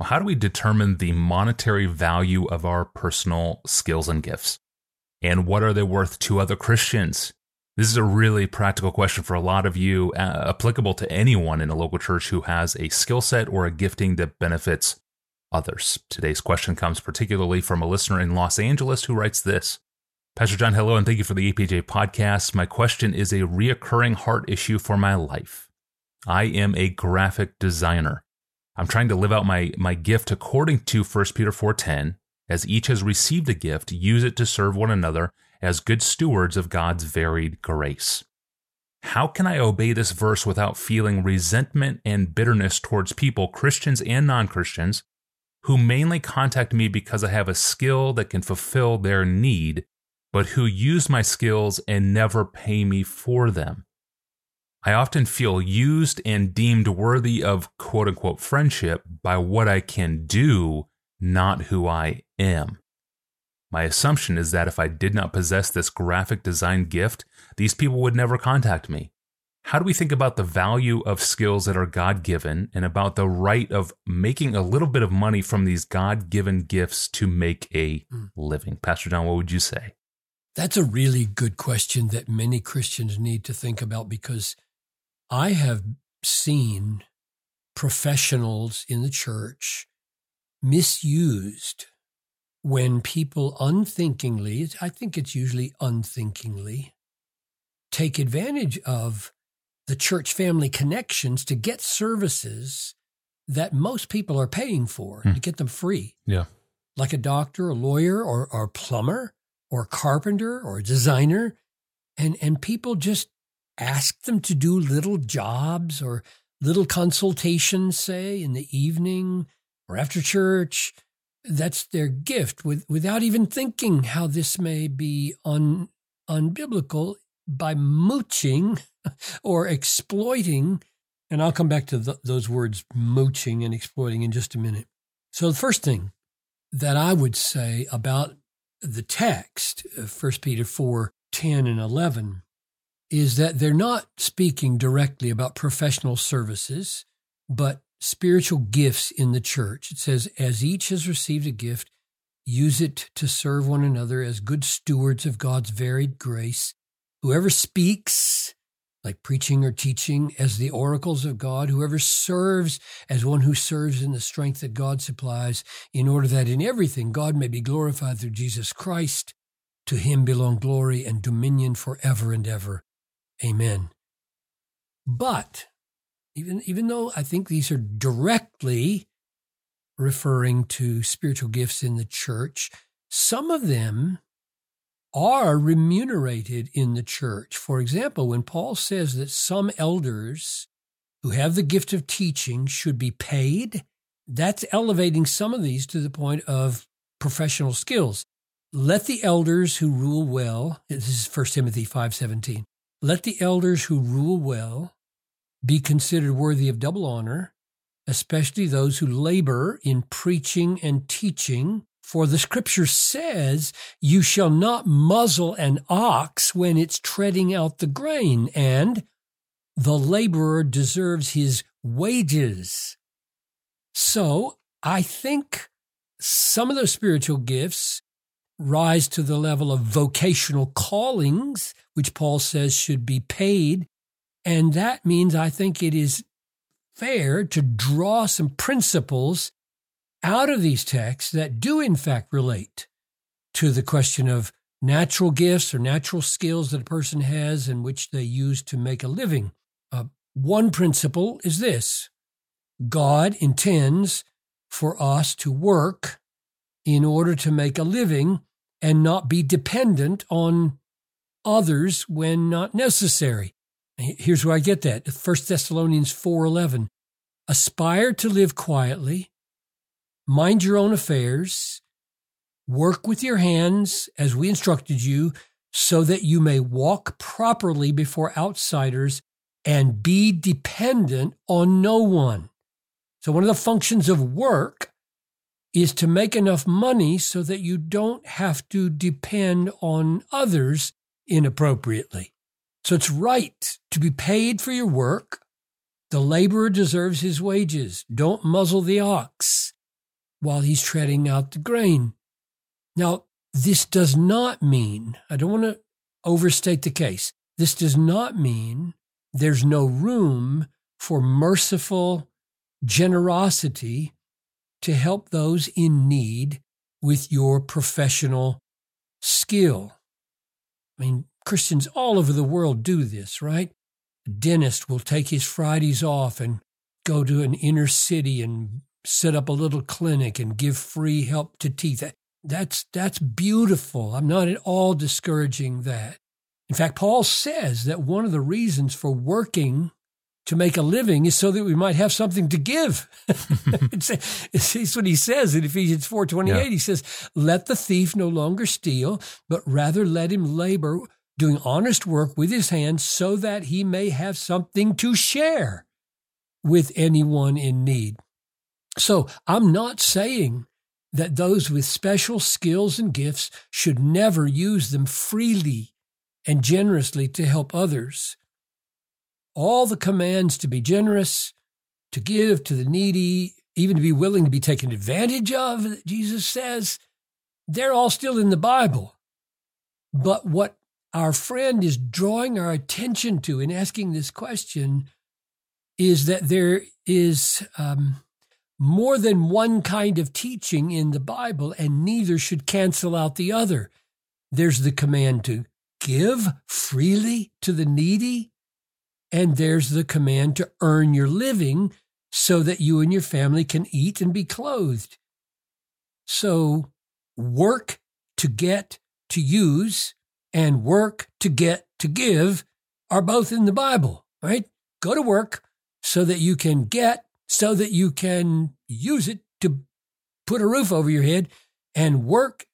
Well, how do we determine the monetary value of our personal skills and gifts? And what are they worth to other Christians? This is a really practical question for a lot of you, uh, applicable to anyone in a local church who has a skill set or a gifting that benefits others. Today's question comes particularly from a listener in Los Angeles who writes this Pastor John, hello, and thank you for the APJ podcast. My question is a reoccurring heart issue for my life. I am a graphic designer. I'm trying to live out my, my gift according to 1 Peter 4:10. As each has received a gift, use it to serve one another as good stewards of God's varied grace. How can I obey this verse without feeling resentment and bitterness towards people, Christians and non Christians, who mainly contact me because I have a skill that can fulfill their need, but who use my skills and never pay me for them? I often feel used and deemed worthy of quote unquote friendship by what I can do, not who I am. My assumption is that if I did not possess this graphic design gift, these people would never contact me. How do we think about the value of skills that are God given and about the right of making a little bit of money from these God given gifts to make a mm. living? Pastor John, what would you say? That's a really good question that many Christians need to think about because I have seen professionals in the church misused when people unthinkingly, I think it's usually unthinkingly, take advantage of the church family connections to get services that most people are paying for hmm. to get them free. Yeah. Like a doctor, a lawyer, or, or a plumber, or a carpenter, or a designer. And, and people just ask them to do little jobs or little consultations, say, in the evening or after church that's their gift with, without even thinking how this may be un, unbiblical by mooching or exploiting. And I'll come back to those words mooching and exploiting in just a minute. So, the first thing that I would say about the text, uh, 1 Peter 4 10 and 11, is that they're not speaking directly about professional services, but spiritual gifts in the church. It says, as each has received a gift, use it to serve one another as good stewards of God's varied grace. Whoever speaks, like preaching or teaching, as the oracles of God, whoever serves as one who serves in the strength that God supplies, in order that in everything God may be glorified through Jesus Christ. To him belong glory and dominion forever and ever. Amen. But even even though I think these are directly referring to spiritual gifts in the church, some of them are remunerated in the church. For example, when Paul says that some elders who have the gift of teaching should be paid, that's elevating some of these to the point of professional skills. Let the elders who rule well, this is 1 Timothy 5:17. Let the elders who rule well be considered worthy of double honor, especially those who labor in preaching and teaching. For the scripture says, You shall not muzzle an ox when it's treading out the grain, and the laborer deserves his wages. So I think some of those spiritual gifts rise to the level of vocational callings, which Paul says should be paid and that means I think it is fair to draw some principles out of these texts that do, in fact, relate to the question of natural gifts or natural skills that a person has and which they use to make a living. Uh, one principle is this God intends for us to work in order to make a living and not be dependent on others when not necessary. Here's where I get that. 1 Thessalonians 4:11. Aspire to live quietly, mind your own affairs, work with your hands as we instructed you, so that you may walk properly before outsiders and be dependent on no one. So one of the functions of work is to make enough money so that you don't have to depend on others inappropriately. So it's right to be paid for your work. The laborer deserves his wages. Don't muzzle the ox. while he's treading out the grain. Now, this does not mean, I don't want to overstate the case. This does not mean there's no room for merciful generosity to help those in need with your professional skill. I mean, Christians all over the world do this, right? A dentist will take his Fridays off and go to an inner city and set up a little clinic and give free help to teeth. That's that's beautiful. I'm not at all discouraging that. In fact, Paul says that one of the reasons for working to make a living is so that we might have something to give. it's, it's, what he says in Ephesians 4.28. Yeah. He says, let the thief no longer steal, but rather let him labor doing honest work with his hands so that he may have something to share with anyone in need. So I'm not saying that those with special skills and gifts should never use them freely and generously to help others. All the commands to be generous, to give to the needy, even to be willing to be taken advantage of, that Jesus says, they're all still in the Bible. But what our friend is drawing our attention to in asking this question is that there is um, more than one kind of teaching in the Bible, and neither should cancel out the other. There's the command to give freely to the needy, and there's the command to earn your living so that you and your family can eat and be clothed. So work to get to use and work to get to give are both in the Bible, right? Go to work so that you can get, so that you can use it to put a roof over your head and work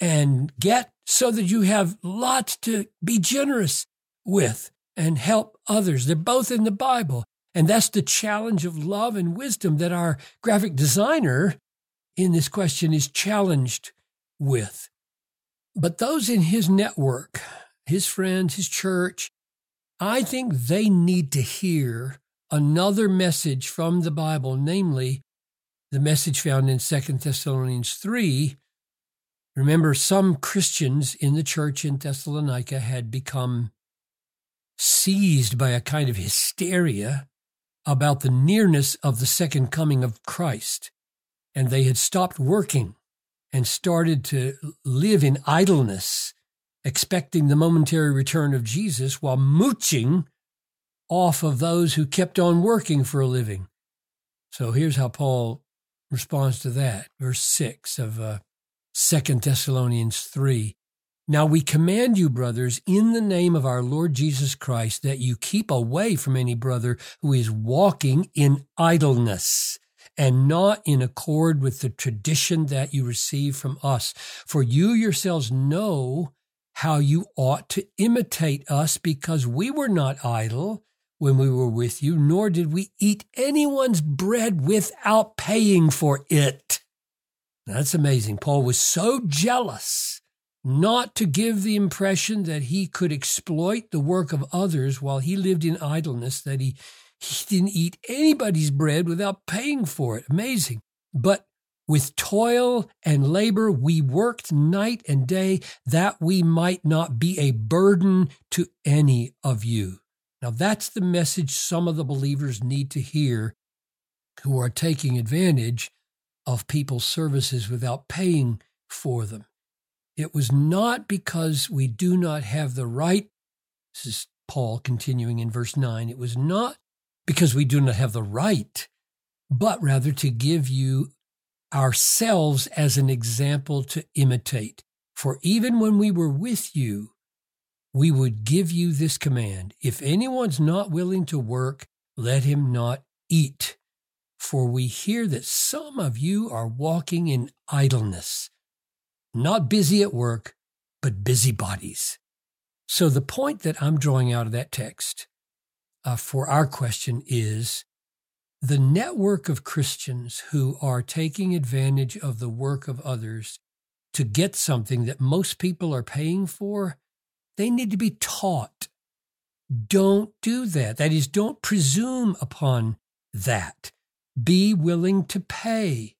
and get so that you have lots to be generous with and help others. They're both in the Bible. And that's the challenge of love and wisdom that our graphic designer in this question is challenged with. But those in his network, his friends, his church, I think they need to hear another message from the Bible, namely the message found in Second Thessalonians 3. Remember, some Christians in the church in Thessalonica had become seized by a kind of hysteria about the nearness of the second coming of Christ, and they had stopped working and started to live in idleness, expecting the momentary return of Jesus while mooching off of those who kept on working for a living. So here's how Paul responds to that. Verse 6 of uh, 2 Thessalonians 3. Now we command you, brothers, in the name of our Lord Jesus Christ, that you keep away from any brother who is walking in idleness and not in accord with the tradition that you receive from us. For you yourselves know how you ought to imitate us because we were not idle when we were with you, nor did we eat anyone's bread without paying for it. That's amazing. Paul was so jealous not to give the impression that he could exploit the work of others while he lived in idleness that he he didn't eat anybody's bread without paying for it. Amazing. But with toil and labor, we worked night and day that we might not be a burden to any of you. Now, that's the message some of the believers need to hear who are taking advantage of people's services without paying for them. It was not because we do not have the right, this is Paul continuing in verse 9, it was not because we do not have the right, but rather to give you ourselves as an example to imitate. For even when we were with you, we would give you this command If anyone's not willing to work, let him not eat. For we hear that some of you are walking in idleness, not busy at work, but busybodies. So the point that I'm drawing out of that text uh, for our question is the network of Christians who are taking advantage of the work of others to get something that most people are paying for, they need to be taught. Don't do that. That is, don't presume upon that. Be willing to pay.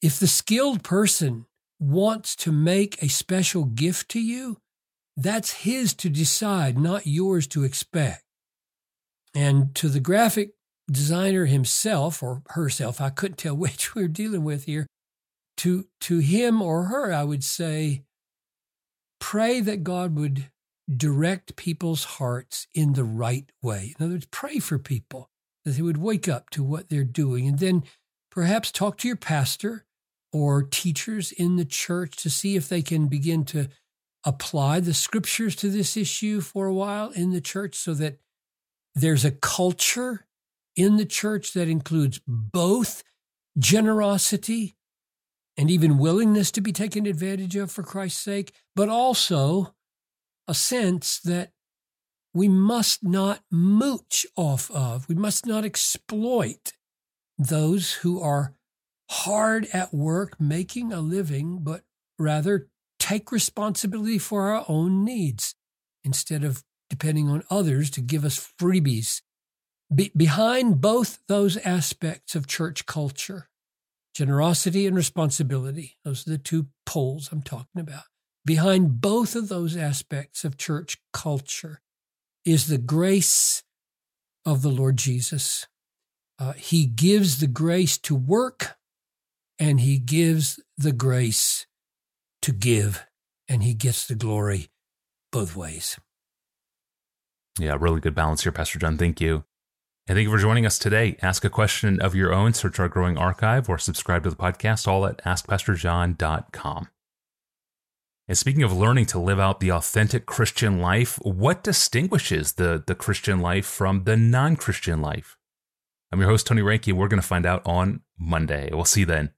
If the skilled person wants to make a special gift to you, that's his to decide, not yours to expect. And to the graphic designer himself or herself, I couldn't tell which we're dealing with here, to, to him or her, I would say, pray that God would direct people's hearts in the right way. In other words, pray for people that they would wake up to what they're doing. And then perhaps talk to your pastor or teachers in the church to see if they can begin to apply the scriptures to this issue for a while in the church so that there's a culture in the church that includes both generosity and even willingness to be taken advantage of for Christ's sake, but also a sense that we must not mooch off of, we must not exploit those who are hard at work making a living, but rather take responsibility for our own needs instead of depending on others to give us freebies. Be- behind both those aspects of church culture, generosity and responsibility, those are the two poles I'm talking about. Behind both of those aspects of church culture is the grace of the Lord Jesus. Uh, he gives the grace to work and he gives the grace to give, and he gets the glory both ways. Yeah, really good balance here, Pastor John. Thank you. And thank you for joining us today. Ask a question of your own, search our growing archive, or subscribe to the podcast, all at askpastorjohn.com. And speaking of learning to live out the authentic Christian life, what distinguishes the, the Christian life from the non Christian life? I'm your host, Tony Reinke. We're going to find out on Monday. We'll see you then.